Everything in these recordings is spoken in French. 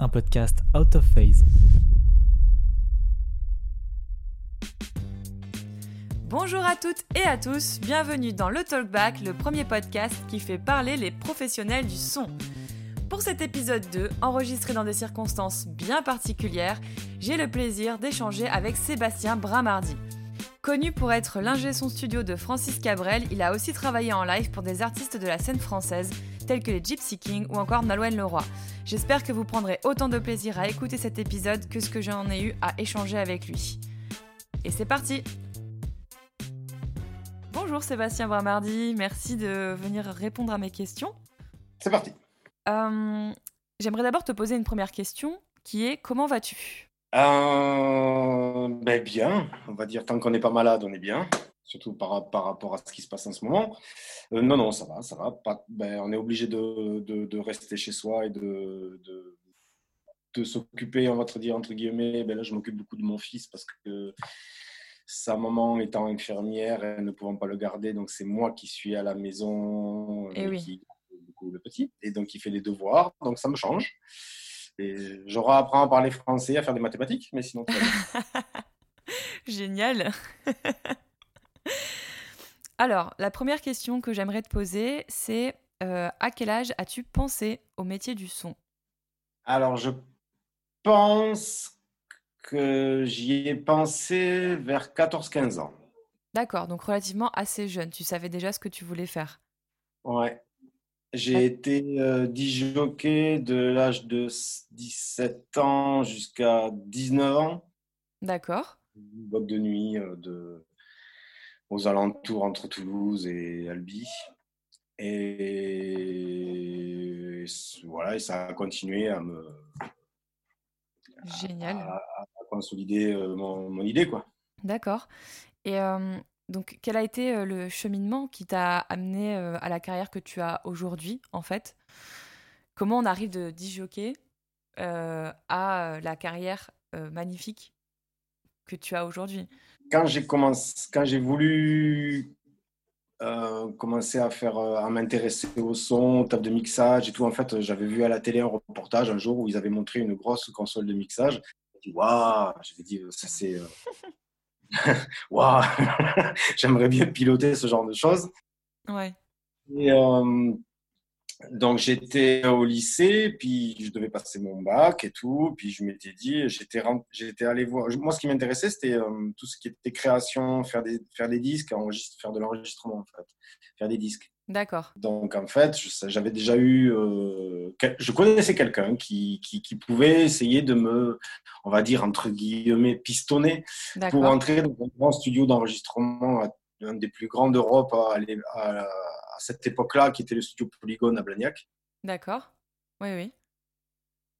un podcast out of phase. Bonjour à toutes et à tous, bienvenue dans le Talkback, le premier podcast qui fait parler les professionnels du son. Pour cet épisode 2, enregistré dans des circonstances bien particulières, j'ai le plaisir d'échanger avec Sébastien Bramardi. Connu pour être l'ingé son studio de Francis Cabrel, il a aussi travaillé en live pour des artistes de la scène française tels que les Gypsy Kings ou encore Nalouen Leroy. J'espère que vous prendrez autant de plaisir à écouter cet épisode que ce que j'en ai eu à échanger avec lui. Et c'est parti Bonjour Sébastien Bramardi, merci de venir répondre à mes questions. C'est parti. Euh, J'aimerais d'abord te poser une première question qui est comment vas-tu? Euh, ben bien, on va dire tant qu'on n'est pas malade, on est bien, surtout par, par rapport à ce qui se passe en ce moment. Euh, non, non, ça va, ça va. Pas, ben, on est obligé de, de, de rester chez soi et de, de, de s'occuper, on va te dire entre guillemets. Ben là, je m'occupe beaucoup de mon fils parce que sa maman étant infirmière, elle ne pouvant pas le garder, donc c'est moi qui suis à la maison, Eh euh, oui. qui beaucoup le petit, et donc il fait les devoirs, donc ça me change. Et j'aurai apprendre à parler français, à faire des mathématiques, mais sinon. Génial. Alors, la première question que j'aimerais te poser, c'est euh, à quel âge as-tu pensé au métier du son? Alors, je pense que j'y ai pensé vers 14-15 ans. D'accord, donc relativement assez jeune. Tu savais déjà ce que tu voulais faire? Ouais. J'ai été euh, disjockey de l'âge de 17 ans jusqu'à 19 ans. D'accord. Une boîte de nuit euh, de... aux alentours entre Toulouse et Albi. Et voilà, et ça a continué à me Génial. à, à consolider euh, mon, mon idée, quoi. D'accord. Et euh, donc, quel a été euh, le cheminement qui t'a amené à la carrière que tu as aujourd'hui, en fait? Comment on arrive de disjockey euh, à la carrière euh, magnifique? Que tu as aujourd'hui Quand j'ai commencé, quand j'ai voulu euh, commencer à faire, euh, à m'intéresser au son, table de mixage et tout, en fait, j'avais vu à la télé un reportage un jour où ils avaient montré une grosse console de mixage. J'ai dit, waouh, j'avais dit, ça c'est, euh, waouh, j'aimerais bien piloter ce genre de choses. Ouais. Et, euh, donc j'étais au lycée, puis je devais passer mon bac et tout, puis je m'étais dit, j'étais j'étais allé voir. Moi, ce qui m'intéressait, c'était euh, tout ce qui était création, faire des faire des disques, faire de l'enregistrement en fait, faire des disques. D'accord. Donc en fait, j'avais déjà eu, euh, je connaissais quelqu'un qui, qui qui pouvait essayer de me, on va dire entre guillemets, pistonner pour entrer dans un grand studio d'enregistrement, un des plus grands d'Europe à, à- à cette époque-là, qui était le studio Polygone à Blagnac. D'accord. Oui, oui.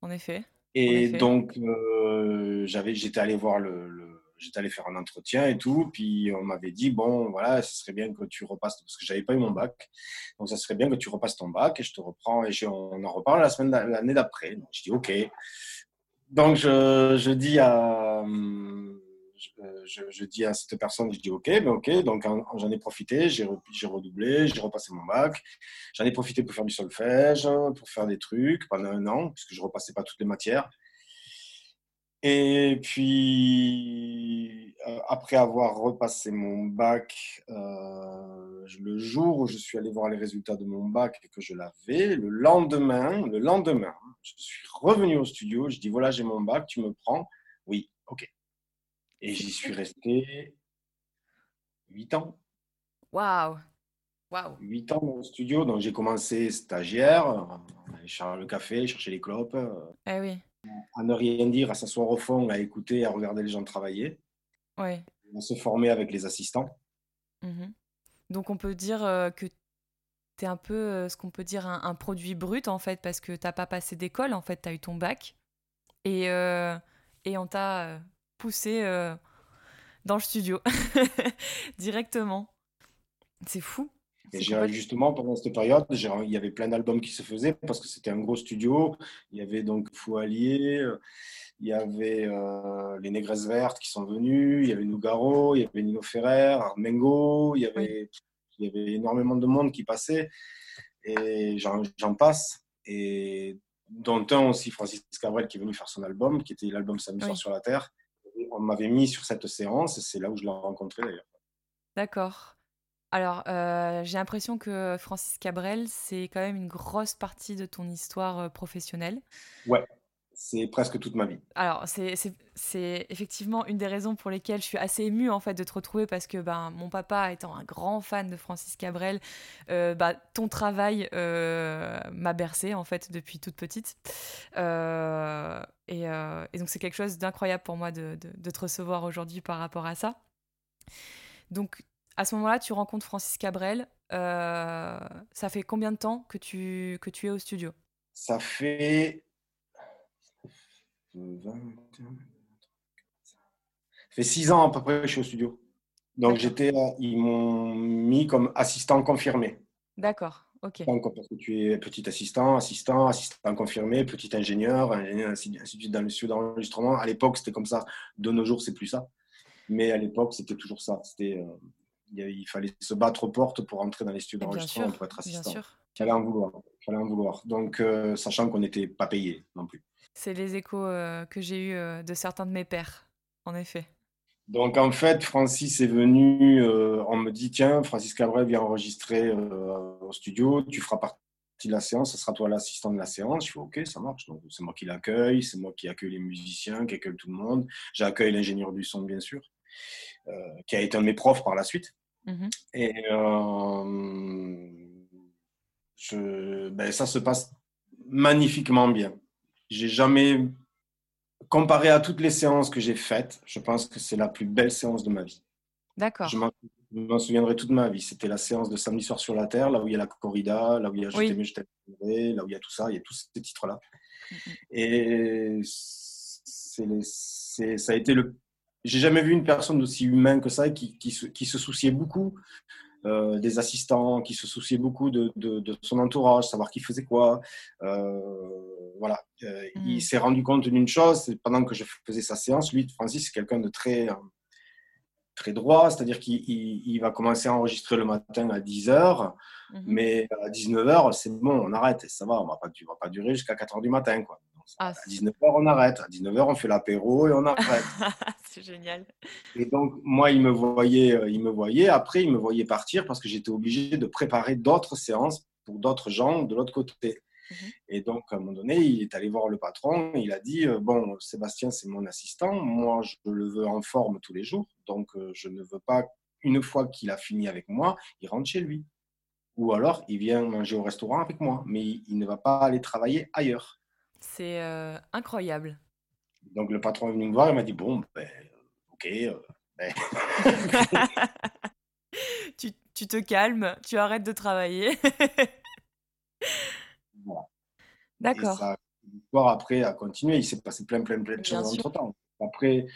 En effet. Et effet. donc, euh, j'avais, j'étais allé voir le, le- j'étais allé faire un entretien et tout, puis on m'avait dit bon, voilà, ce serait bien que tu repasses, parce que j'avais pas eu mon bac, donc ça serait bien que tu repasses ton bac et je te reprends et je- on en reparle la semaine, l'année d'après. Donc je dis ok. Donc je, je dis à, je, je- dis à cette personne, je dis ok, ben ok. Donc en- j'en ai profité, j'ai, re- j'ai redoublé, j'ai repassé mon bac. J'en ai profité pour faire du solfège, pour faire des trucs pendant un an, puisque je repassais pas toutes les matières. Et puis, euh, après avoir repassé mon bac, euh, le jour où je suis allé voir les résultats de mon bac et que je l'avais, le lendemain, le lendemain, je suis revenu au studio, je dis voilà, j'ai mon bac, tu me prends Oui, ok. Et j'y suis resté 8 ans. Waouh. Waouh. 8 ans au studio, donc j'ai commencé stagiaire, chercher le café, chercher les clopes, Eh oui. à ne rien dire, à s'asseoir au fond, à écouter, à regarder les gens travailler, Oui. à se former avec les assistants. Mhm. Donc on peut dire euh, que tu es un peu euh, ce qu'on peut dire un, un produit brut en fait parce que t'as pas passé d'école en fait, tu as eu ton bac et, euh, et on t'a poussé euh, dans le studio directement. C'est fou. Et justement, pendant cette période, il y avait plein d'albums qui se faisaient parce que c'était un gros studio. Il y avait donc Foualier, il y avait euh, les Négresses Vertes qui sont venus, il y avait Nougaro, il y avait Nino Ferrer, Armengo, il y avait, il y avait énormément de monde qui passait et j'en passe. Et dont un aussi, Francis Cabrel, qui est venu faire son album, qui était l'album Samedi soir sur la Terre. On m'avait mis sur cette séance et c'est là où je l'ai rencontré d'ailleurs. D'accord. Alors, euh, j'ai l'impression que Francis Cabrel, c'est quand même une grosse partie de ton histoire euh, professionnelle. Ouais, c'est presque toute ma vie. Alors, c'est effectivement une des raisons pour lesquelles je suis assez émue en fait de te retrouver parce que ben, mon papa étant un grand fan de Francis Cabrel, euh, bah, ton travail euh, m'a bercé en fait depuis toute petite. Euh, et, donc c'est quelque chose d'incroyable pour moi de, de, te recevoir aujourd'hui par rapport à ça. Donc à ce moment-là, tu rencontres Francis Cabrel. ça fait combien de temps que tu, que tu es au studio? Ça fait ça fait six ans à peu près que je suis au studio. Donc j'étais, ils m'ont mis comme assistant confirmé. D'accord, ok. parce que tu es petit assistant, assistant, assistant confirmé, petit ingénieur, ingénieur ainsi de suite dans le studio d'enregistrement. À l'époque, c'était comme ça. De nos jours, c'est plus ça. Mais à l'époque, c'était toujours ça. C'était, euh, il fallait se battre aux portes pour entrer dans les studios d'enregistrement pour être assistant. Bien sûr. Il fallait en vouloir. fallait en vouloir. Donc, euh, sachant qu'on n'était pas payé non plus. C'est les échos euh, que j'ai eus euh, de certains de mes pères, en effet. Donc en fait, Francis est venu, euh, on me dit, tiens, Francis Cabrel vient enregistrer au studio, tu feras partie de la séance, ce sera toi l'assistant de la séance. Je fais, ok, ça marche. Donc c'est moi qui l'accueille, c'est moi qui accueille les musiciens, qui accueille tout le monde. J'accueille l'ingénieur du son, bien sûr, qui a été un de mes profs par la suite. Mmh Et ben, ça se passe magnifiquement bien. J'ai jamais comparé à toutes les séances que j'ai faites. Je pense que c'est la plus belle séance de ma vie. D'accord. Je m'en souviendrai toute ma vie. C'était la séance de samedi soir sur la terre, là où il y a la corrida, là où il y a Je t'aimais, je là où il y a tout ça, il y a tous ces titres-là. Et c'est, ça a été le. J'ai jamais vu une personne aussi humaine que ça qui, qui, qui se souciait beaucoup euh, des assistants, qui se souciaient beaucoup de, de, son entourage, savoir qui faisait quoi. Euh, voilà. Euh, il mm. s'est rendu compte d'une chose, pendant que je faisais sa séance, lui, Francis, c'est quelqu'un de très, très droit, c'est-à-dire qu'il va commencer à enregistrer le matin à 10h, mm-hmm. mais à 19h, c'est bon, on arrête, ça va, on ne va pas durer jusqu'à 4h du matin. Quoi. Ah, à 19h, on arrête. À 19h, on fait l'apéro et on arrête. c'est génial. Et donc, moi, il me, voyait, euh, il me voyait. Après, il me voyait partir parce que j'étais obligé de préparer d'autres séances pour d'autres gens de l'autre côté. Mhm. Et donc, à un moment donné, il est allé voir le patron. Il a dit euh, Bon, Sébastien, c'est mon assistant. Moi, je le veux en forme tous les jours. Donc, euh, je ne veux pas, une fois qu'il a fini avec moi, il rentre chez lui. Ou alors, il vient manger au restaurant avec moi. Mais il ne va pas aller travailler ailleurs. C'est euh, incroyable. Donc le patron est venu me voir et m'a dit Bon, ben, ok. Euh, ben. tu, tu, te calmes, tu arrêtes de travailler. voilà. D'accord. L'histoire après a continué. Il s'est passé plein, plein, plein de choses entre temps. Après,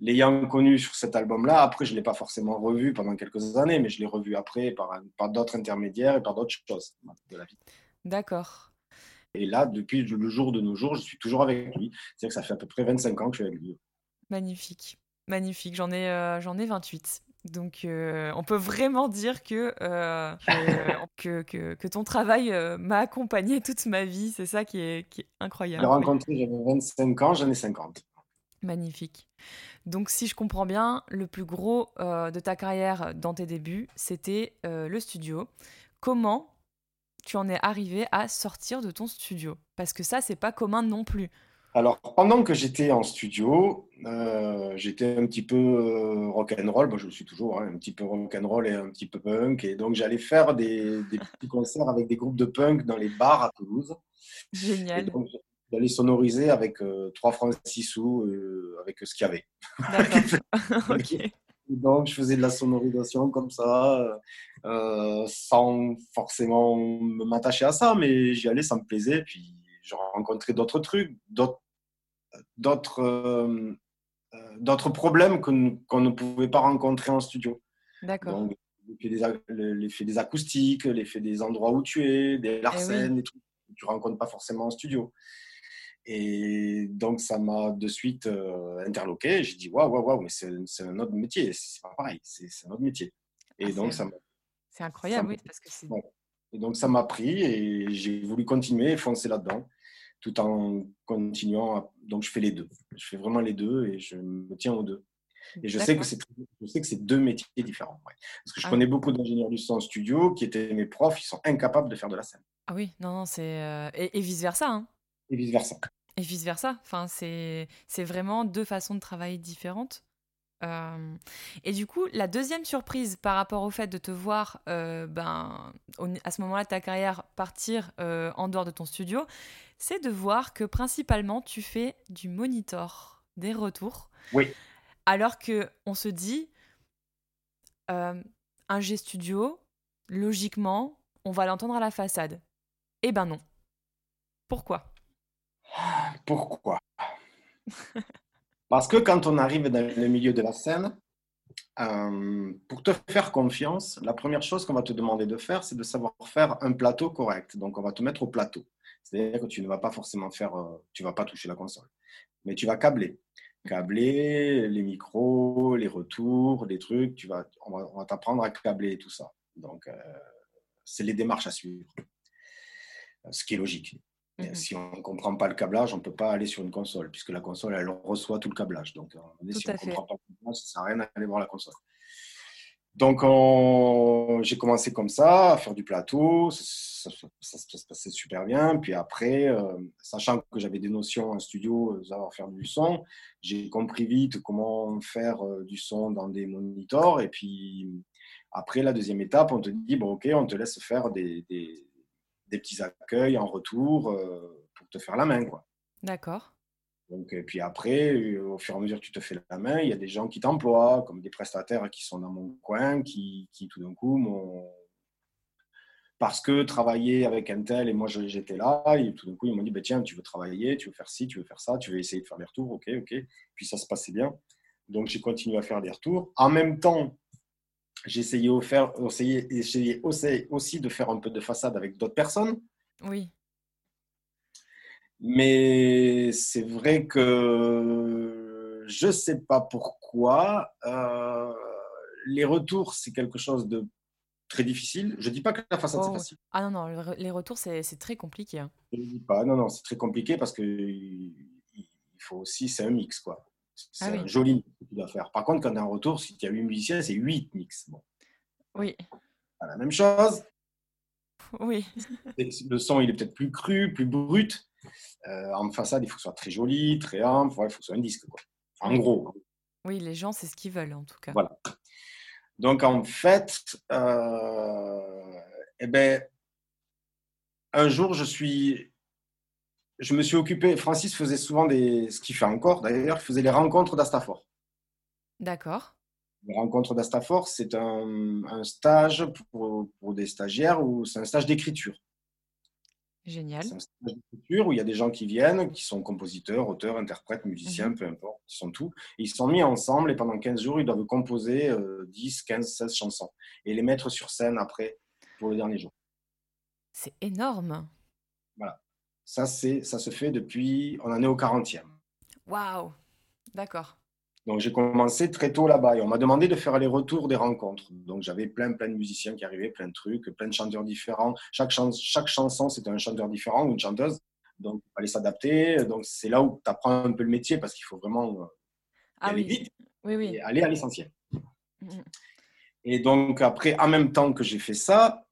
l'ayant connu sur cet album-là, après, je ne l'ai pas forcément revu pendant quelques années, mais je l'ai revu après par, par d'autres intermédiaires et par d'autres choses de la vie. D'accord. Et là, depuis le jour de nos jours, je suis toujours avec lui. C'est que ça fait à peu près 25 ans que je suis avec lui. Magnifique. Magnifique. J'en ai, euh, j'en ai 28. Donc, euh, on peut vraiment dire que, euh, que, que, que, ton travail m'a accompagné toute ma vie. C'est ça qui est, qui est incroyable. Je l'ai rencontré, j'avais 25 ans, j'en ai 50. Magnifique. Donc, si je comprends bien, le plus gros de ta carrière dans tes débuts, c'était le studio. Comment tu en es arrivé à sortir de ton studio Parce que ça, c'est pas commun non plus. Alors, pendant que j'étais en studio, euh, j'étais un petit peu euh, rock and roll. Bon, je le suis toujours, hein, un petit peu rock and roll et un petit peu punk. Et donc, j'allais faire des, petits concerts avec des groupes de punk dans les bars à Toulouse. Génial. J'allais sonoriser avec 3 euh, francs 6 sous, avec ce qu'il y avait. D'accord. ok. Donc, je faisais de la sonorisation comme ça, euh, sans forcément m'attacher à ça, mais j'y allais, ça me plaisait. Puis, je rencontrais d'autres trucs, d'autres, euh, d'autres problèmes qu'on ne pouvait pas rencontrer en studio. D'accord. l'effet des, acoustiques, l'effet des endroits où tu es, des eh larcènes, des trucs que tu rencontres pas forcément en studio. Et donc, ça m'a de suite euh, interloqué. J'ai dit, waouh, waouh, waouh, mais c'est un autre métier. C'est pas pareil, c'est un autre métier. Et ah, donc, ça C'est incroyable, oui, parce que c'est. Et donc, ça m'a pris et j'ai voulu continuer et foncer là-dedans. tout en continuant. Donc, je fais les deux. Je fais vraiment les deux et je me tiens aux deux. Et je sais, que c'est, je sais que c'est deux métiers différents. Parce que je ah connais beaucoup d'ingénieurs du son en studio qui étaient mes profs, ils sont incapables de faire de la scène. Ah oui, non, non, c'est. Euh, et, vice-versa. Hein. Et vice-versa. Et vice-versa. Enfin, c'est, vraiment deux façons de travailler différentes. Euh, et du coup, la deuxième surprise par rapport au fait de te voir, euh, ben, à ce moment-là, ta carrière partir en dehors de ton studio, c'est de voir que principalement tu fais du monitor, des retours. Oui. Alors que on se dit, un G studio, logiquement, on va l'entendre à la façade. Eh ben non. Pourquoi? Pourquoi? Parce que quand on arrive dans le milieu de la scène, euh, pour te faire confiance, la première chose qu'on va te demander de faire, c'est de savoir faire un plateau correct. Donc, on va te mettre au plateau. C'est-à-dire que tu ne vas pas forcément faire, euh, tu vas pas toucher la console, mais tu vas câbler, câbler les micros, les retours, les trucs. Tu vas, on va, t'apprendre à câbler tout ça. Donc, euh, c'est les démarches à suivre, ce qui est logique. Mhm. Si on ne comprend pas le câblage, on ne peut pas aller sur une console, puisque la console, elle reçoit tout le câblage. Donc, si on ne comprend pas le câblage, ça ne sert à rien d'aller voir la console. Donc, j'ai commencé comme ça, à faire du plateau. Ça, se passait super bien. Puis après, euh, sachant que j'avais des notions en studio, euh, savoir faire du son, j'ai compris vite comment faire euh, du son dans des monitors. Et puis, après, la deuxième étape, on te dit, bon, OK, on te laisse faire des, des petits accueils en retour euh, pour te faire la main. quoi. D'accord. Donc, et puis après, euh, au fur et à mesure que tu te fais la main, il y a des gens qui t'emploient, comme des prestataires qui sont dans mon coin, qui, qui tout d'un coup m'ont. Parce que travailler avec un tel et moi j'étais là, et tout d'un coup ils m'ont dit bah, Tiens, tu veux travailler, tu veux faire ci, tu veux faire ça, tu veux essayer de faire des retours, ok, ok. Puis ça se passait bien. Donc j'ai continué à faire des retours. En même temps, j'ai essayé, essayé, aussi de faire un peu de façade avec d'autres personnes. Oui. Mais c'est vrai que je ne sais pas pourquoi. Euh, les retours, c'est quelque chose de très difficile. Je ne dis pas que la façade, c'est oh. facile. Ah non, non, les retours, c'est très compliqué. Hein. Je ne dis pas, non, non, c'est très compliqué parce que il faut aussi, c'est un mix, quoi. C'est ah un joli mix que tu dois faire. Par contre, quand tu as un retour, si tu as 8 musiciens, c'est 8 mix. Bon. Oui. la même chose. Oui. Le son, il est peut-être plus cru, plus brut. Euh, en façade, il faut que ce soit très joli, très ample. il faut que ce soit un disque. Quoi. En gros. Oui, les gens, c'est ce qu'ils veulent, en tout cas. Voilà. Donc, en fait, euh, eh ben, un jour, je suis je me suis occupé, Francis faisait souvent des, ce qu'il fait encore d'ailleurs, il faisait les rencontres d'Astafor. D'accord. Les rencontres d'Astafor, c'est un, stage pour, pour, des stagiaires ou c'est un stage d'écriture. Génial. C'est un stage d'écriture où il y a des gens qui viennent, qui sont compositeurs, auteurs, interprètes, musiciens, mhm. peu importe, ils sont tout. ils sont mis ensemble et pendant 15 jours, ils doivent composer 10, 15, 16 chansons et les mettre sur scène après pour le dernier jour. C'est énorme. Voilà. Ça, c'est, ça se fait depuis, on en est au 40e. Waouh, d'accord. Donc j'ai commencé très tôt là-bas et on m'a demandé de faire les retours des rencontres. Donc j'avais plein, plein de musiciens qui arrivaient, plein de trucs, plein de chanteurs différents. Chaque, chaque chanson, c'était un chanteur différent ou une chanteuse. Donc il fallait s'adapter. Donc c'est là où tu apprends un peu le métier parce qu'il faut vraiment euh, ah aller vite oui, oui. et aller à l'essentiel. Mm, mm. Et donc après, en même temps que j'ai fait ça,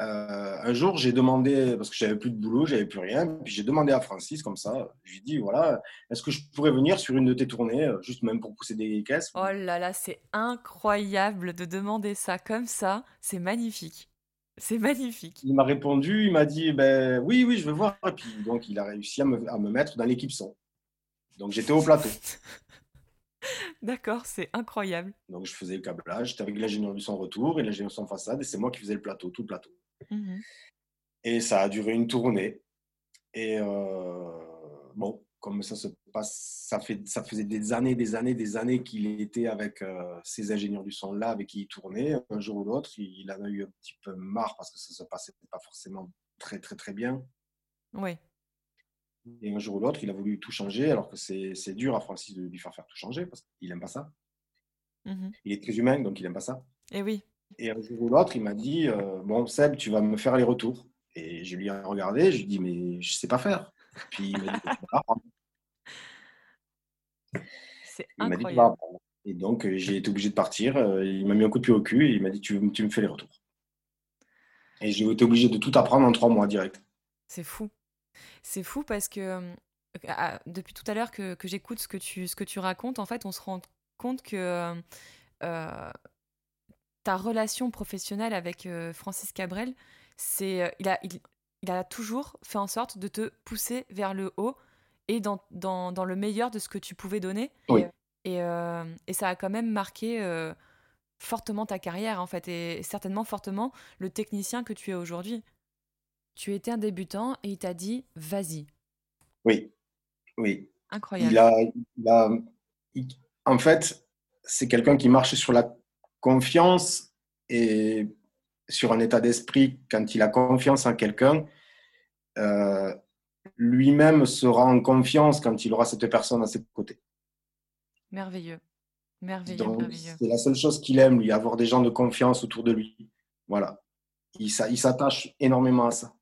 euh, un jour, j'ai demandé, parce que j'avais plus de boulot, j'avais plus rien, puis j'ai demandé à Francis comme ça, je lui ai dit, voilà, est-ce que je pourrais venir sur une de tes tournées, euh, juste même pour pousser des caisses? Oh là là, c'est incroyable de demander ça comme ça, c'est magnifique. C'est magnifique. Il m'a répondu, il m'a dit, ben oui, oui, je veux voir. Et puis donc, il a réussi à me, à me mettre dans l'équipe son. Donc, j'étais au plateau. D'accord, c'est incroyable. Donc, je faisais le câblage, j'étais avec l'ingénieur du son retour et l'ingénieur du son façade, et c'est moi qui faisais le plateau, tout le plateau. Mmh et ça a duré une tournée. Et euh, bon, comme ça se passe, ça, fait, ça faisait des années, des années, des années qu'il était avec euh, ces ingénieurs du son-là, avec qui il tournait. Un jour ou l'autre, il en a eu un petit peu marre parce que ça se passait pas forcément très, très, très bien. Oui. Et un jour ou l'autre, il a voulu tout changer, alors que c'est dur à Francis de lui faire faire tout changer parce qu'il n'aime pas ça. Mmh il est très humain, donc il n'aime pas ça. Et oui. Et un jour ou l'autre, il m'a dit euh, Bon, Seb, tu vas me faire les retours. Et je lui ai regardé, je lui ai dit Mais je ne sais pas faire. Puis il m'a dit, C'est Il m'a dit, tu incroyable. vas apprendre. Et donc, euh, j'ai été obligé de partir. Euh, Il m'a mis un coup de pied au cul et il m'a dit, tu, tu me fais les retours. Et j'ai été obligé de tout apprendre en trois mois direct. C'est fou. C'est fou parce que ah, depuis tout à l'heure que, que j'écoute ce que tu ce que tu racontes, en fait, on se rend compte que euh, ta relation professionnelle avec euh, Francis Cabrel, c'est euh, il a il, il a toujours fait en sorte de te pousser vers le haut et dans, dans, dans le meilleur de ce que tu pouvais donner. Oui. Et, euh, et ça a quand même marqué euh, fortement ta carrière, en fait, et certainement fortement le technicien que tu es aujourd'hui. Tu étais un débutant et il t'a dit vas-y. Oui, oui. Incroyable. Il a, il a- en fait, c'est quelqu'un qui marche sur la confiance et sur un état d'esprit. Quand il a confiance en quelqu'un, euh, lui-même sera en confiance quand il aura cette personne à ses côtés. Merveilleux. Merveilleux, Donc, merveilleux. c'est la seule chose qu'il aime, lui, avoir des gens de confiance autour de lui. Voilà. Il il s'attache énormément à ça.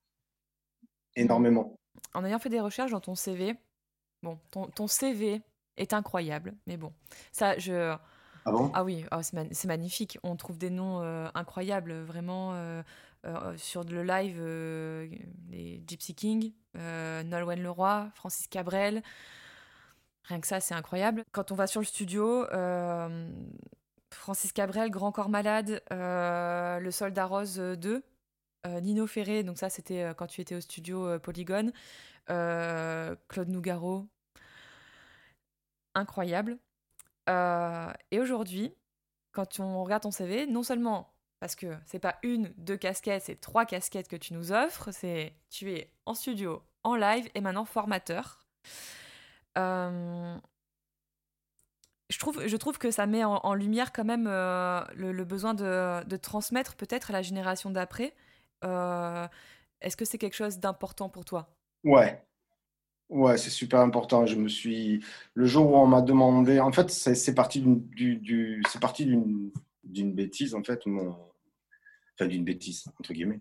Énormément. En ayant fait des recherches dans ton CV, bon, ton, ton CV est incroyable, mais bon, ça, je... Ah Ah oui, oh, c'est ma- c'est magnifique. On trouve des noms euh, incroyables, vraiment, euh, euh, sur le live, les Gypsy King, Nolwenn Leroy, Francis Cabrel. Rien que ça, c'est incroyable. Quand on va sur le studio, Francis Cabrel, Grand Corps Malade, Le Soldat Rose 2, euh, Nino Ferré, donc ça c'était quand tu étais au studio Polygone, Claude Nougaro, incroyable. Euh, et aujourd'hui, quand on regarde ton CV, non seulement parce que c'est pas une, deux casquettes, c'est trois casquettes que tu nous offres, c'est tu es en studio, en live et maintenant formateur. Euh, je trouve, je trouve que ça met en, lumière quand même euh, le, besoin de, de transmettre peut-être à la génération d'après. Est-ce que c'est quelque chose d'important pour toi? Ouais. Ouais, c'est super important. Je me suis. Le jour où on m'a demandé. En fait, c'est parti d'une du, du- c'est parti d'une d'une bêtise, en fait. Mon... Enfin, d'une bêtise, entre guillemets.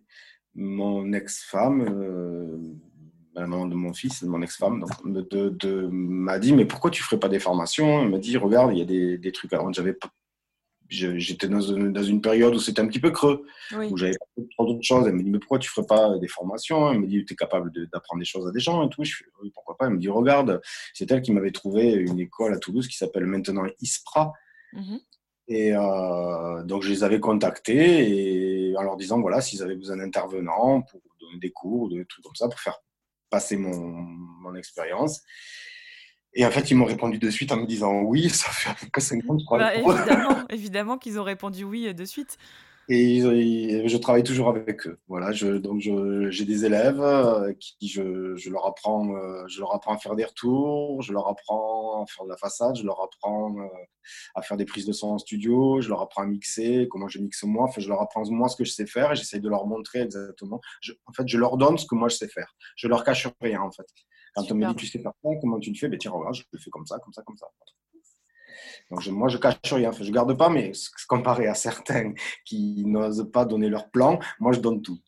Mon ex-femme, euh, la maman de mon fils, mon ex-femme, de, de- m'a dit Mais pourquoi tu ferais pas des formations? Elle m'a dit Regarde, il y a des, des trucs. Alors, j'avais J'étais dans une, dans une période où c'était un petit peu creux Oui. où j'avais pas trop d'autres choses. Elle me dit, mais pourquoi tu ferais pas des formations? Elle me dit, tu es capable de- d'apprendre des choses à des gens et tout. Je fais, oui, pourquoi pas? Elle me dit, regarde, c'est elle qui m'avait trouvé une école à Toulouse qui s'appelle maintenant ISPRA. Mhm. Et euh, donc, je les avais contactés et en leur disant, voilà, s'ils avaient besoin d'intervenants pour donner des cours, des trucs comme ça, pour faire passer mon, mon expérience. Et en fait, ils m'ont répondu de suite en me disant oui, ça fait à peu près 50, je crois. Bah, évidemment, évidemment qu'ils ont répondu oui euh, de suite. Et je travaille toujours avec eux. Voilà, je, donc j'ai des élèves euh, qui je, je leur apprends, euh, je leur apprends à faire des retours, je leur apprends à faire de la façade, je leur apprends à faire des prises de son en studio, je leur apprends à mixer, comment je mixe moi. Enfin, je leur apprends moi ce que je sais faire et j'essaye de leur montrer exactement. Je- en fait, je leur donne ce que moi je sais faire. Je leur cache rien en fait. Quand on me dit tu sais faire ça, comment tu le fais? Ben tiens, regarde, je le fais comme ça, comme ça, comme ça. Donc je- moi, je cache rien. Enfin, je garde pas, mais comparé à certains qui n'osent pas donner leur plan, moi, je donne tout.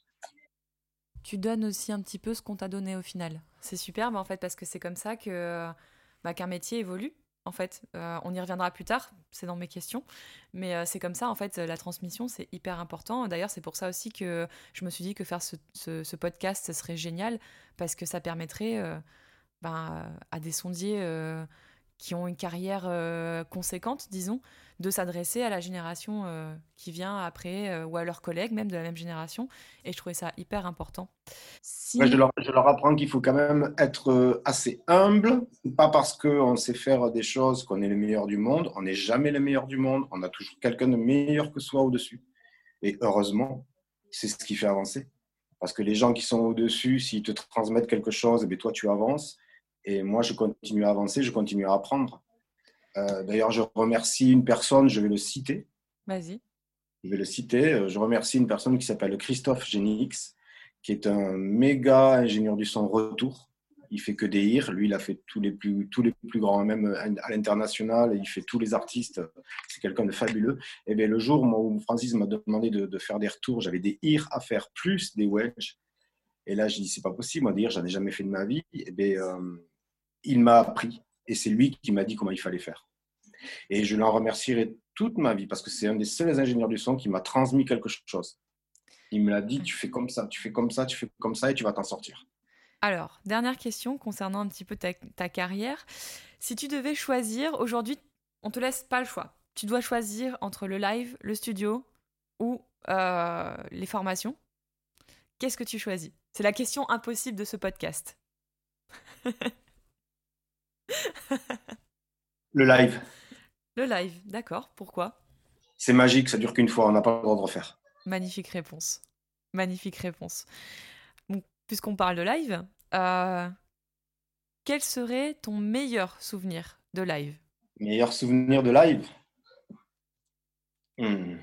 Tu donnes aussi un petit peu ce qu'on t'a donné au final. C'est superbe en fait parce que c'est comme ça que bah, qu'un métier évolue. En fait, Euh, on y reviendra plus tard, c'est dans mes questions, mais euh, c'est comme ça en fait la transmission c'est hyper important. D'ailleurs c'est pour ça aussi que je me suis dit que faire ce, podcast serait génial parce que ça permettrait euh, ben, à des sondiers qui ont une carrière conséquente, disons, de s'adresser à la génération euh, qui vient après euh, ou à leurs collègues même de la même génération. Et je trouvais ça hyper important. Je, leur, apprends qu'il faut quand même être euh, assez humble. Pas parce qu'on sait faire des choses qu'on est le meilleur du monde. On n'est jamais le meilleur du monde. On a toujours quelqu'un de meilleur que soi au-dessus. Et heureusement, c'est ce qui fait avancer. Parce que les gens qui sont au-dessus, s'ils te transmettent quelque chose, eh bien, toi, tu avances. Et moi, je continue à avancer, je continue à apprendre. Euh, D'ailleurs, je remercie une personne, je vais le citer. Vas-y. Je vais le citer. Euh, Je remercie une personne qui s'appelle Christophe Genix, qui est un méga ingénieur du son retour. Il fait que des hires. Lui, il a fait tous les plus, tous les plus grands, même à l'international. Il fait tous les artistes. C'est quelqu'un de fabuleux. Et bien, le jour où Francis m'a demandé de, de faire des retours, j'avais des hires à faire, plus des wedges. Et là, je dis, c'est pas possible, moi, dire, j'en ai jamais fait de ma vie. Et bien, euh, il m'a appris. Et c'est lui qui m'a dit comment il fallait faire. Et je l'en remercierai toute ma vie parce que c'est un des seuls ingénieurs du son qui m'a transmis quelque chose. Il me l'a dit, tu fais comme ça, tu fais comme ça, tu fais comme ça et tu vas t'en sortir. Alors, dernière question concernant un petit peu ta, ta carrière. Si tu devais choisir, aujourd'hui, on te laisse pas le choix. Tu dois choisir entre le live, le studio ou euh, les formations. Qu'est-ce que tu choisis? C'est la question impossible de ce podcast. le live. Le live, d'accord. Pourquoi? C'est magique, ça dure qu'une fois, on n'a pas le droit de refaire. Magnifique réponse. Magnifique réponse. puisqu'on parle de live, euh, quel serait ton meilleur souvenir de live? Meilleur souvenir de live? Hmm.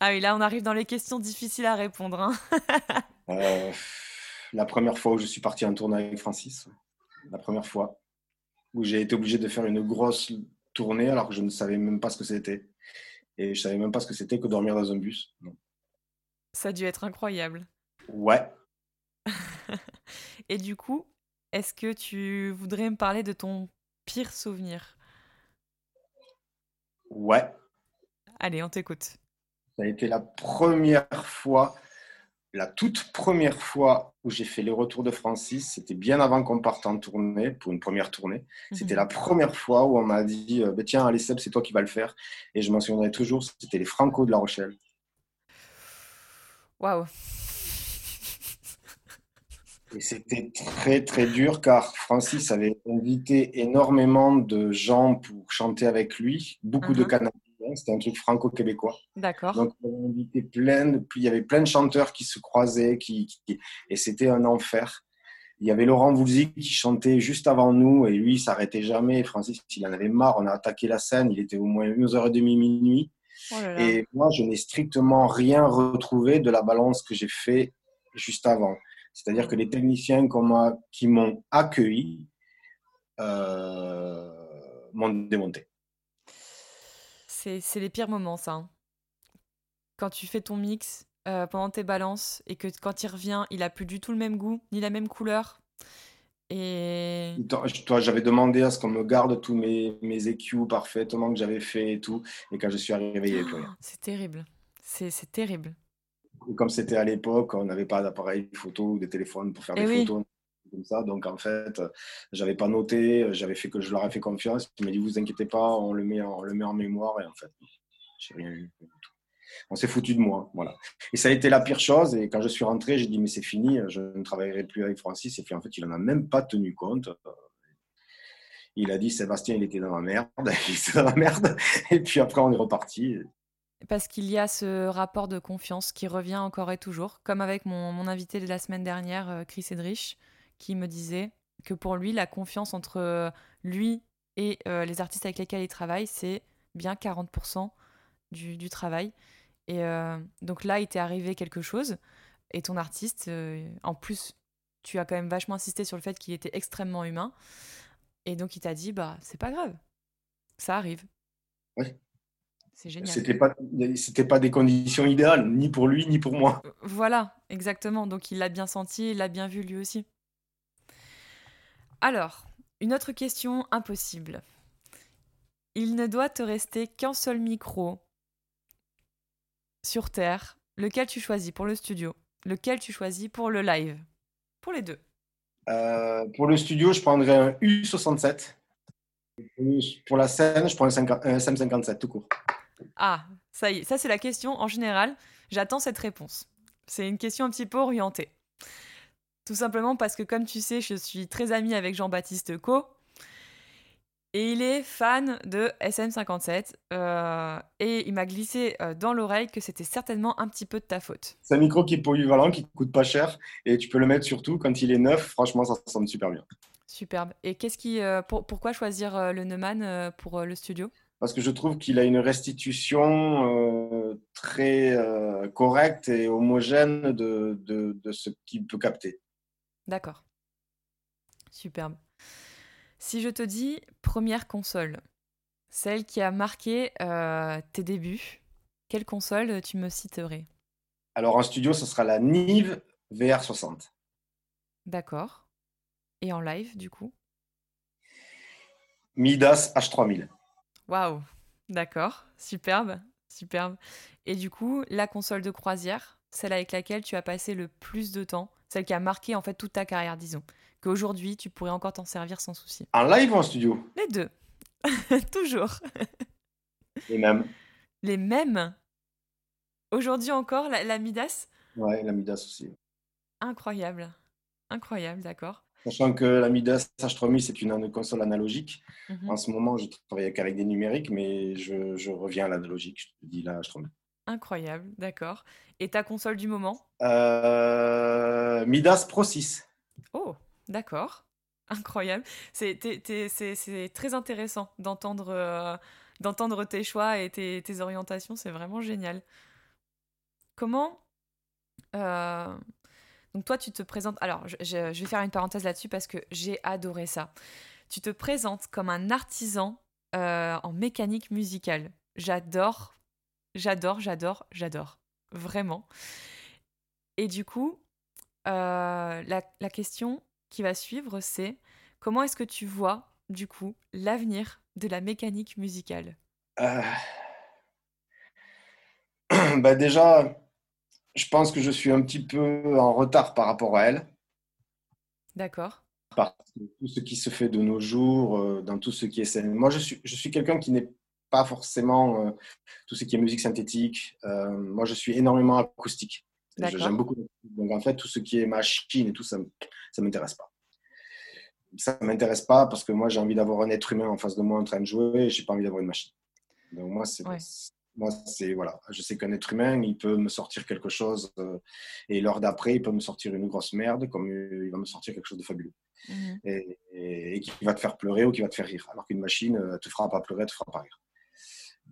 Ah oui, là on arrive dans les questions difficiles à répondre. Hein. Euh, la première fois où je suis parti en tournée avec Francis, la première fois où j'ai été obligé de faire une grosse tournée alors que je ne savais même pas ce que c'était. Et je savais même pas ce que c'était que dormir dans un bus. Ça a dû être incroyable. Ouais. Et du coup, est-ce que tu voudrais me parler de ton pire souvenir? Ouais. Allez, on t'écoute. Ça a été la première fois, la toute première fois où j'ai fait les retours de Francis. C'était bien avant qu'on parte en tournée, pour une première tournée. C'était mhm. la première fois où on m'a dit euh, bah, Tiens, allez, Seb, c'est toi qui vas le faire. Et je m'en souviendrai toujours, c'était les Franco de La Rochelle. Waouh! Et c'était très très dur car Francis avait invité énormément de gens pour chanter avec lui, beaucoup de mhm. C'était un truc franco-québécois. D'accord. Donc on invité plein de, il y avait plein de chanteurs qui se croisaient, qui, et c'était un enfer. Il y avait Laurent Voulzy qui chantait juste avant nous et lui il s'arrêtait jamais. Francis il en avait marre, on a attaqué la scène, il était au moins 11h30 minuit. Oh et moi je n'ai strictement rien retrouvé de la balance que j'ai fait juste avant. C'est-à-dire que les techniciens qui m'ont accueilli euh, m'ont démonté. C'est les pires moments, ça. Hein. Quand tu fais ton mix euh, pendant tes balances et que quand il revient, il a plus du tout le même goût, ni la même couleur. Et... Toi, j'avais demandé à ce qu'on me garde tous mes, mes EQ parfaitement que j'avais fait et tout. Et quand je suis arrivé, il n'y avait plus rien. C'est terrible. C'est terrible comme c'était à l'époque, on n'avait pas d'appareil photo ou de téléphone pour faire eh des photos Donc en fait, j'avais pas noté, j'avais fait que je leur ai fait confiance. Ils m'ont dit vous inquiétez pas, on le met en, mémoire et en fait, j'ai rien eu. On s'est foutu de moi, voilà. Et ça a été la pire chose. Et quand je suis rentré, j'ai dit mais c'est fini, je ne travaillerai plus avec Francis. Et puis en fait, il en a même pas tenu compte. Il a dit Sébastien, il était dans la merde, il était dans la merde. Et puis après, on est reparti. Parce qu'il y a ce rapport de confiance qui revient encore et toujours, comme avec mon, invité de la semaine dernière, euh, Chris Edrich, qui me disait que pour lui, la confiance entre euh, lui et euh, les artistes avec lesquels il travaille, c'est bien 40% du, travail. Et donc là, il t'est arrivé quelque chose, et ton artiste, en plus, tu as quand même vachement insisté sur le fait qu'il était extrêmement humain, et donc il t'a dit, bah, c'est pas grave, ça arrive. Oui. C'est génial. C'était pas, c'était pas des conditions idéales, ni pour lui, ni pour moi. Euh, voilà, exactement. Donc il l'a bien senti, il l'a bien vu lui aussi. Alors, une autre question impossible. Il ne doit te rester qu'un seul micro sur Terre. Lequel tu choisis pour le studio? Lequel tu choisis pour le live? Pour les deux. Euh, pour le studio, je prendrais un U67. Pour la scène, je prends un SM57 tout court. Ah, ça y est, ça c'est la question en général. J'attends cette réponse. C'est une question un petit peu orientée. Tout simplement parce que, comme tu sais, je suis très amie avec Jean-Baptiste Co. Et il est fan de SM57. Euh, et il m'a glissé euh, dans l'oreille que c'était certainement un petit peu de ta faute. C'est un micro qui est polyvalent, qui coûte pas cher. Et tu peux le mettre surtout quand il est neuf. Franchement, ça sonne super bien. Superbe. Et qu'est-ce qui, euh, pourquoi choisir le Neumann pour le studio? Parce que je trouve qu'il a une restitution euh, très correcte et homogène de, de, ce qu'il peut capter. D'accord. Superbe. Si je te dis première console, celle qui a marqué euh, tes débuts, quelle console tu me citerais? Alors en studio, ce sera la Nive VR60. D'accord. Et en live, du coup? Midas H3000. Waouh, d'accord, superbe, superbe. Et du coup, la console de croisière, celle avec laquelle tu as passé le plus de temps, celle qui a marqué en fait toute ta carrière, disons, qu'aujourd'hui tu pourrais encore t'en servir sans souci. En live ou en studio Les deux, toujours. Les mêmes. Les mêmes Aujourd'hui encore, la, la Midas Ouais, la Midas aussi. Incroyable, incroyable, d'accord. Sachant que la Midas H3000, c'est une console analogique. Mhm. En ce moment, je travaille qu'avec des numériques, mais je, je reviens à l'analogique. Je te dis la H3000. Incroyable, d'accord. Et ta console du moment? Euh, Midas Pro 6. Oh, d'accord. Incroyable. C'est très intéressant d'entendre euh, d'entendre tes choix et tes, tes orientations. C'est vraiment génial. Comment euh, Donc toi, tu te présentes... Alors, je, je- je vais faire une parenthèse là-dessus parce que j'ai adoré ça. Tu te présentes comme un artisan en mécanique musicale. J'adore, j'adore, j'adore, j'adore. Vraiment. Et du coup, euh, la, la question qui va suivre, c'est comment est-ce que tu vois, du coup, l'avenir de la mécanique musicale? Euh, bah déjà, je pense que je suis un petit peu en retard par rapport à elle. D'accord Parce que tout ce qui se fait de nos jours, euh, dans tout ce qui est scène. Moi, je suis, je suis quelqu'un qui n'est pas forcément euh, tout ce qui est musique synthétique. Euh, moi, je suis énormément acoustique. J'aime beaucoup. Donc, en fait, tout ce qui est machine et tout, ça ne m'intéresse pas. Ça ne m'intéresse pas parce que moi, j'ai envie d'avoir un être humain en face de moi en train de jouer et je n'ai pas envie d'avoir une machine. Donc, moi, c'est. Ouais. Moi, c'est voilà, je sais qu'un être humain, il peut me sortir quelque chose euh, et l'heure d'après, il peut me sortir une grosse merde, comme il va me sortir quelque chose de fabuleux Mhm. et, et- et qui va te faire pleurer ou qui va te faire rire. Alors qu'une machine euh, te fera pas pleurer, te fera pas rire.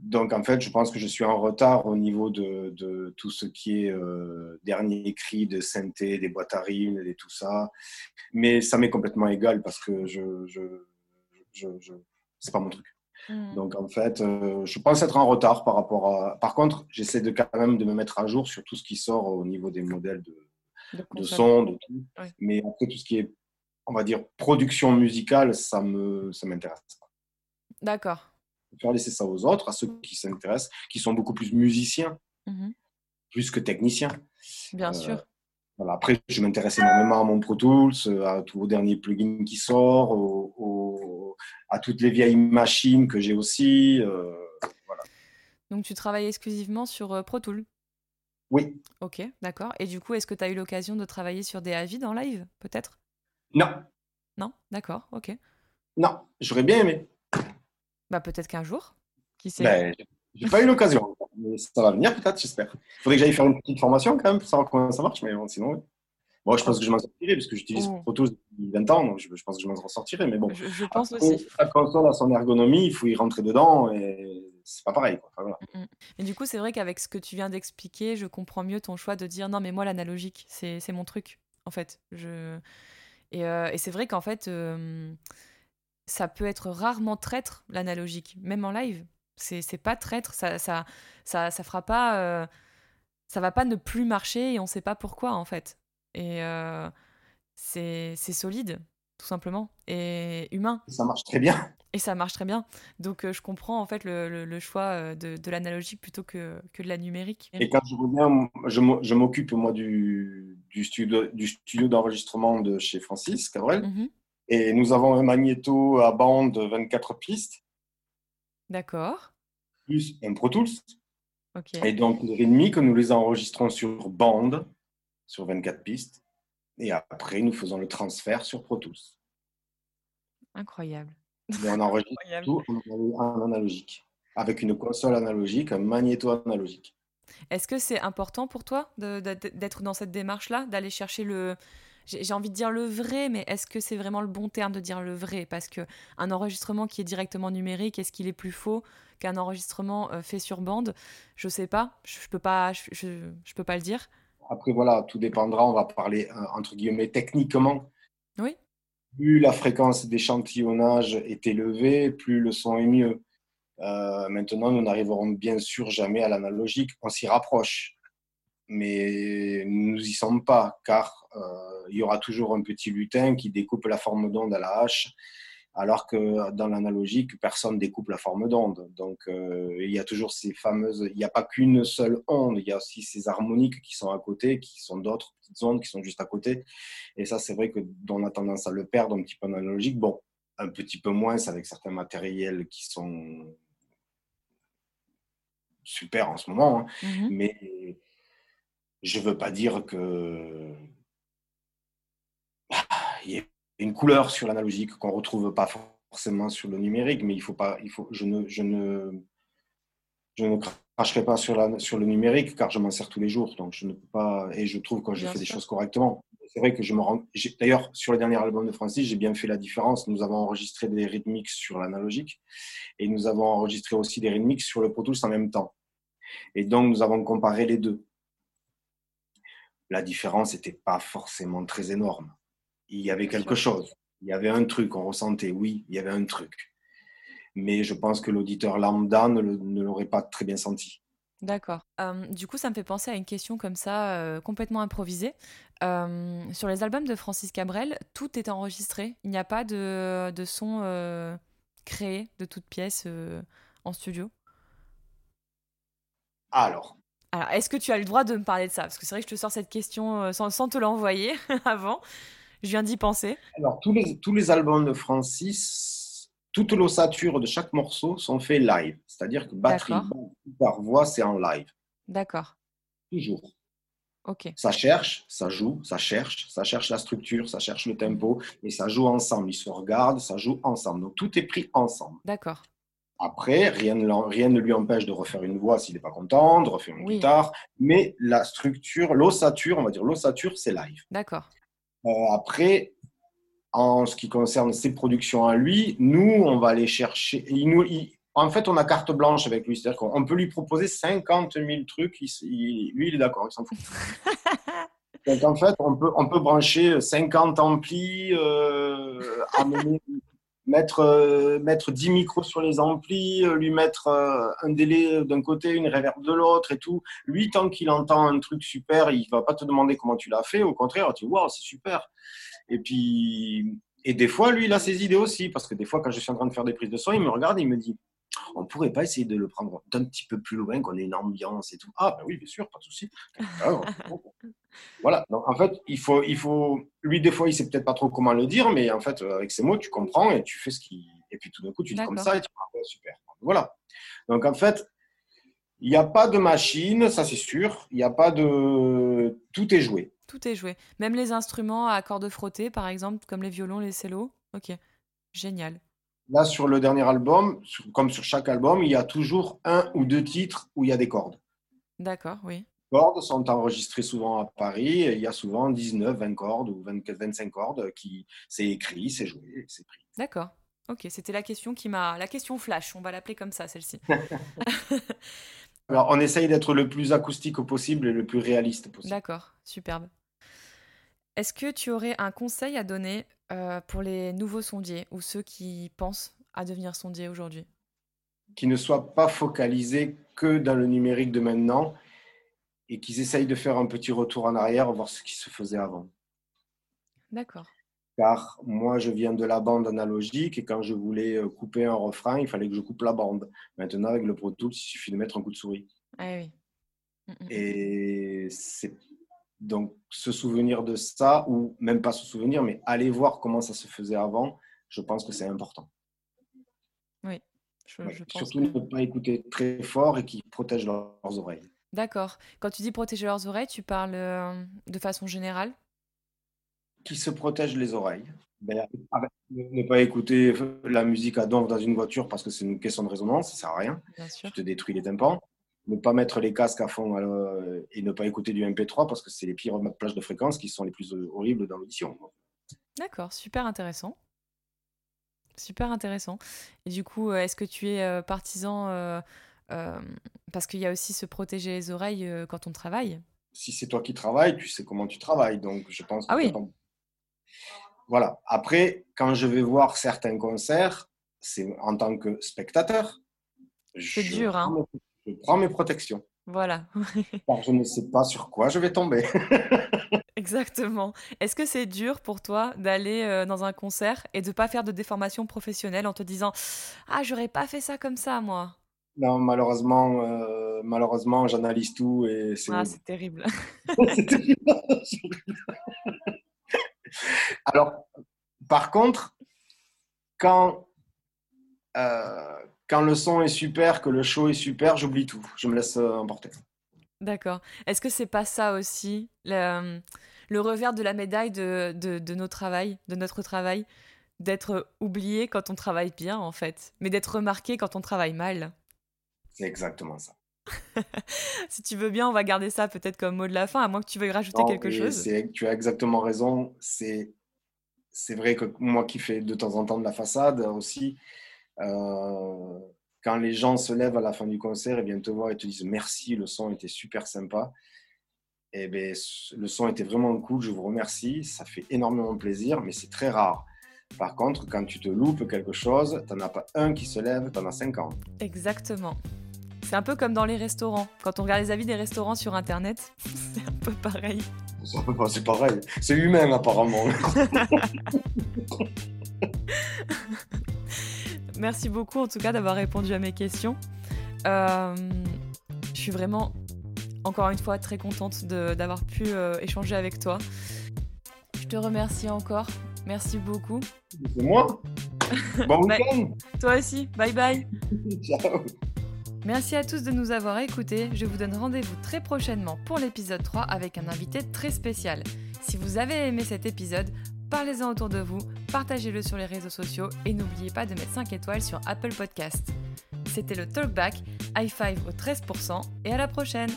Donc en fait, je pense que je suis en retard au niveau de, de tout ce qui est euh, dernier cri de synthé, des boîtes à rythmes et tout ça. Mais ça m'est complètement égal parce que je, je, je, je- c'est pas mon truc. Mhm. Donc en fait, euh, je pense être en retard par rapport à. Par contre, j'essaie de quand même de me mettre à jour sur tout ce qui sort au niveau des modèles de, De son, de tout. Ouais. Mais après, tout ce qui est, on va dire, production musicale, ça me, ça m'intéresse pas. D'accord. Préfère laisser ça aux autres, à ceux qui s'intéressent, qui sont beaucoup plus musiciens, Mhm. plus que techniciens. Bien Euh, sûr. Voilà. Après, je m'intéresse énormément à mon Pro Tools, à tous vos derniers plugins qui sortent, à toutes les vieilles machines que j'ai aussi. euh, voilà. Donc tu travailles exclusivement sur euh, Pro Tools. Oui, Ok, d'accord. Et du coup, est-ce que tu as eu l'occasion de travailler sur des Avid en live, peut-être? Non, Non? D'accord, ok. non, j'aurais bien aimé. Bah peut-être qu'un jour. Qui sait? Ben, j'ai pas eu l'occasion, mais ça va venir peut-être, j'espère. Il faudrait que j'aille faire une petite formation quand même pour savoir comment ça marche, mais bon, sinon, oui. Bon, je pense que je m'en sortirai parce que j'utilise. Pro Tools depuis 20 ans, donc je, je pense que je m'en sortirai, mais bon. Je, je pense Après, aussi. La console a son ergonomie, il faut y rentrer dedans et c'est pas pareil. Quoi. Enfin, voilà. Mais du coup, c'est vrai qu'avec ce que tu viens d'expliquer, je comprends mieux ton choix de dire non, mais moi, l'analogique, c'est c'est mon truc, en fait. Je... Et, euh, et c'est vrai qu'en fait, euh, ça peut être rarement traître, l'analogique, même en live. C'est pas traître, ça, ça, ça, ça fera pas. euh, ça va pas ne plus marcher et on sait pas pourquoi, en fait. Et euh, c'est solide, tout simplement, et humain. Ça marche très bien. Et ça marche très bien. Donc euh, je comprends en fait le, le- le choix euh, de, de l'analogique plutôt que, que de la numérique. Et quand je reviens, je m'o- je m'occupe moi du, du studio, du studio d'enregistrement de chez Francis Cabrel. Mhm. Et nous avons un magnéto à bande 24 pistes, D'accord. plus un Pro Tools. Ok. Et donc, les rythmiques, nous les enregistrons sur bande, sur 24 pistes. Et après, nous faisons le transfert sur Pro Tools. Incroyable. Et on enregistre Incroyable. tout en, analogique, avec une console analogique, un magnéto analogique. Est-ce que c'est important pour toi d'être dans cette démarche-là, d'aller chercher le... J'ai envie de dire le vrai, mais est-ce que c'est vraiment le bon terme de dire le vrai? Parce que un enregistrement qui est directement numérique, est-ce qu'il est plus faux qu'un enregistrement euh, fait sur bande? Je sais pas. Je, je peux pas. Je, je- je peux pas le dire. Après, voilà, tout dépendra, on va parler euh, entre guillemets techniquement. Oui. Plus la fréquence d'échantillonnage est élevée, plus le son est mieux. Euh, maintenant, nous n'arriverons bien sûr jamais à l'analogique, on s'y rapproche. Mais nous n'y sommes pas, car euh, il y aura toujours un petit lutin qui découpe la forme d'onde à la hache, alors que dans l'analogique, personne découpe la forme d'onde. Donc, euh, il y a toujours ces fameuses. Il n'y a pas qu'une seule onde, il y a aussi ces harmoniques qui sont à côté, qui sont d'autres petites ondes qui sont juste à côté. Et ça, c'est vrai que on a tendance à le perdre un petit peu en analogique. Bon, un petit peu moins avec certains matériels qui sont super en ce moment, hein. mmh mais je ne veux pas dire que il y a une couleur sur l'analogique qu'on ne retrouve pas forcément sur le numérique, mais il faut pas, il faut, je ne, je ne, je ne cracherai pas sur, la, sur le numérique car je m'en sers tous les jours, donc je ne peux pas, et je trouve que j'ai fait des choses correctement. C'est vrai que je me rends, d'ailleurs, sur le dernier album de Francis, j'ai bien fait la différence. Nous avons enregistré des rythmiques sur l'analogique et nous avons enregistré aussi des rythmiques sur le Pro Tools en même temps. Et donc, nous avons comparé les deux. La différence n'était pas forcément très énorme. Il y avait quelque chose. Il y avait un truc, on ressentait, oui, il y avait un truc. Mais je pense que l'auditeur lambda ne l'aurait pas très bien senti. D'accord. du coup, ça me fait penser à une question comme ça, euh, complètement improvisée. sur les albums de Francis Cabrel, tout est enregistré. Il n'y a pas de, de son créé de toute pièce en studio? Alors. Alors, est-ce que tu as le droit de me parler de ça? Parce que c'est vrai que je te sors cette question sans, te l'envoyer avant. Je viens d'y penser. Alors, tous les, tous les albums de Francis, toute l'ossature de chaque morceau sont faits live. C'est-à-dire que batterie, par voix, c'est en live. D'accord. Toujours. Ok. Ça cherche, ça joue, ça cherche, ça cherche la structure, ça cherche le tempo, et ça joue ensemble. Ils se regardent, ça joue ensemble. Donc tout est pris ensemble. D'accord. Après, rien ne, rien ne lui empêche de refaire une voix s'il n'est pas content, de refaire une guitare, mais la structure, l'ossature, on va dire l'ossature, c'est live. D'accord. Euh, après, en ce qui concerne ses productions à lui, nous, on va aller chercher. Il nous, en fait, on a carte blanche avec lui. C'est-à-dire qu'on peut lui proposer 50 000 trucs. lui, il est d'accord, il s'en fout. Donc, en fait, on peut, on peut brancher 50 amplis, euh, amener mettre, euh, mettre 10 micros sur les amplis, euh, lui mettre euh, un délai d'un côté, une réverb de l'autre et tout. Lui, tant qu'il entend un truc super, il va pas te demander comment tu l'as fait. Au contraire, tu vois, c'est super. Et puis, et des fois, lui, il a ses idées aussi. Parce que des fois, quand je suis en train de faire des prises de son, il me regarde et il me dit on pourrait pas essayer de le prendre d'un petit peu plus loin, qu'on ait une ambiance et tout. Ah, ben oui, bien sûr, pas de souci. Ah, voilà. Donc, en fait, il faut, il faut, lui, des fois, il sait peut-être pas trop comment le dire, mais en fait, avec ces mots, tu comprends et tu fais ce qui. Et puis tout d'un coup, tu dis comme ça et tu dis, super. Voilà. Donc, en fait, il n'y a pas de machine, ça c'est sûr. Il n'y a pas de. Tout est joué. Tout est joué. Même les instruments à cordes frottées, par exemple, comme les violons, les cellos. Ok. Génial. Là, sur le dernier album, comme sur chaque album, il y a toujours un ou deux titres où il y a des cordes. D'accord, oui. Les cordes sont enregistrées souvent à Paris. il y a souvent 19, 20 cordes ou 25 cordes qui c'est écrit, c'est joué, c'est pris. D'accord. Ok, c'était la question qui m'a la question flash. On va l'appeler comme ça, celle-ci. Alors, on essaye d'être le plus acoustique possible et le plus réaliste possible. D'accord, superbe. Est-ce que tu aurais un conseil à donner euh, pour les nouveaux sondiers ou ceux qui pensent à devenir sondiers aujourd'hui? Qui ne soient pas focalisés que dans le numérique de maintenant et qu'ils essayent de faire un petit retour en arrière, voir ce qui se faisait avant. D'accord. Car moi, je viens de la bande analogique et quand je voulais euh, couper un refrain, il fallait que je coupe la bande. Maintenant, avec le Pro Tools, il suffit de mettre un coup de souris. Ah oui. Mm, mm, mm. Et c'est donc, se souvenir de ça, ou même pas se souvenir, mais aller voir comment ça se faisait avant, je pense que c'est important. Oui. surtout ne pas écouter très fort et qui protègent leurs oreilles. D'accord. Quand tu dis protéger leurs oreilles, tu parles euh, de façon générale? Qui se protègent les oreilles. Ben, ne pas écouter la musique à donf dans une voiture parce que c'est une question de résonance, ça sert à rien. Bien sûr. Tu te détruis les tympans ne pas mettre les casques à fond euh, et ne pas écouter du MP3 parce que c'est les pires plages de fréquences qui sont les plus euh, horribles dans l'audition. D'accord, super intéressant. Super intéressant. Et du coup, euh, est-ce que tu es partisan parce qu'il y a aussi se protéger les oreilles quand on travaille? Si c'est toi qui travailles, tu sais comment tu travailles. Donc, je pense. Ah oui. Voilà. Après, quand je vais voir certains concerts, c'est en tant que spectateur. C'est dur, hein je prends mes protections. Voilà. car je ne sais pas sur quoi je vais tomber. Exactement. Est-ce que c'est dur pour toi d'aller euh, dans un concert et de pas faire de déformation professionnelle en te disant Ah, j'aurais pas fait ça comme ça, moi Non, malheureusement, euh, malheureusement, j'analyse tout et c'est Ah, c'est terrible. C'est terrible. Alors, par contre, quand, euh, quand le son est super, que le show est super, j'oublie tout. Je me laisse euh, emporter. D'accord. Est-ce que c'est pas ça aussi, le, le revers de la médaille de, de, de nos travail, de notre travail, d'être oublié quand on travaille bien, en fait, mais d'être remarqué quand on travaille mal C'est exactement ça. Si tu veux bien, on va garder ça peut-être comme mot de la fin, à moins que tu veuilles rajouter Non, quelque chose. tu as exactement raison. C'est, c'est vrai que moi qui fais de temps en temps de la façade aussi, euh, quand les gens se lèvent à la fin du concert et viennent te voir et te disent merci, le son était super sympa. Eh ben, le son était vraiment cool, je vous remercie. Ça fait énormément plaisir, mais c'est très rare. Par contre, quand tu te loupes quelque chose, tu n'en as pas un qui se lève, tu en as 50. Exactement. C'est un peu comme dans les restaurants. Quand on regarde les avis des restaurants sur Internet, c'est un peu pareil. C'est c'est pareil. C'est humain apparemment. Merci beaucoup en tout cas d'avoir répondu à mes questions. Euh, je suis vraiment, encore une fois, très contente d'avoir pu euh, échanger avec toi. Je te remercie encore. Merci beaucoup. C'est moi. Bon week-end. Toi aussi. Bye bye. Ciao. Merci à tous de nous avoir écoutés. Je vous donne rendez-vous très prochainement pour l'épisode 3 avec un invité très spécial. Si vous avez aimé cet épisode, parlez-en autour de vous, partagez-le sur les réseaux sociaux et n'oubliez pas de mettre 5 étoiles sur Apple Podcast. C'était le Talkback, high five au 13% et à la prochaine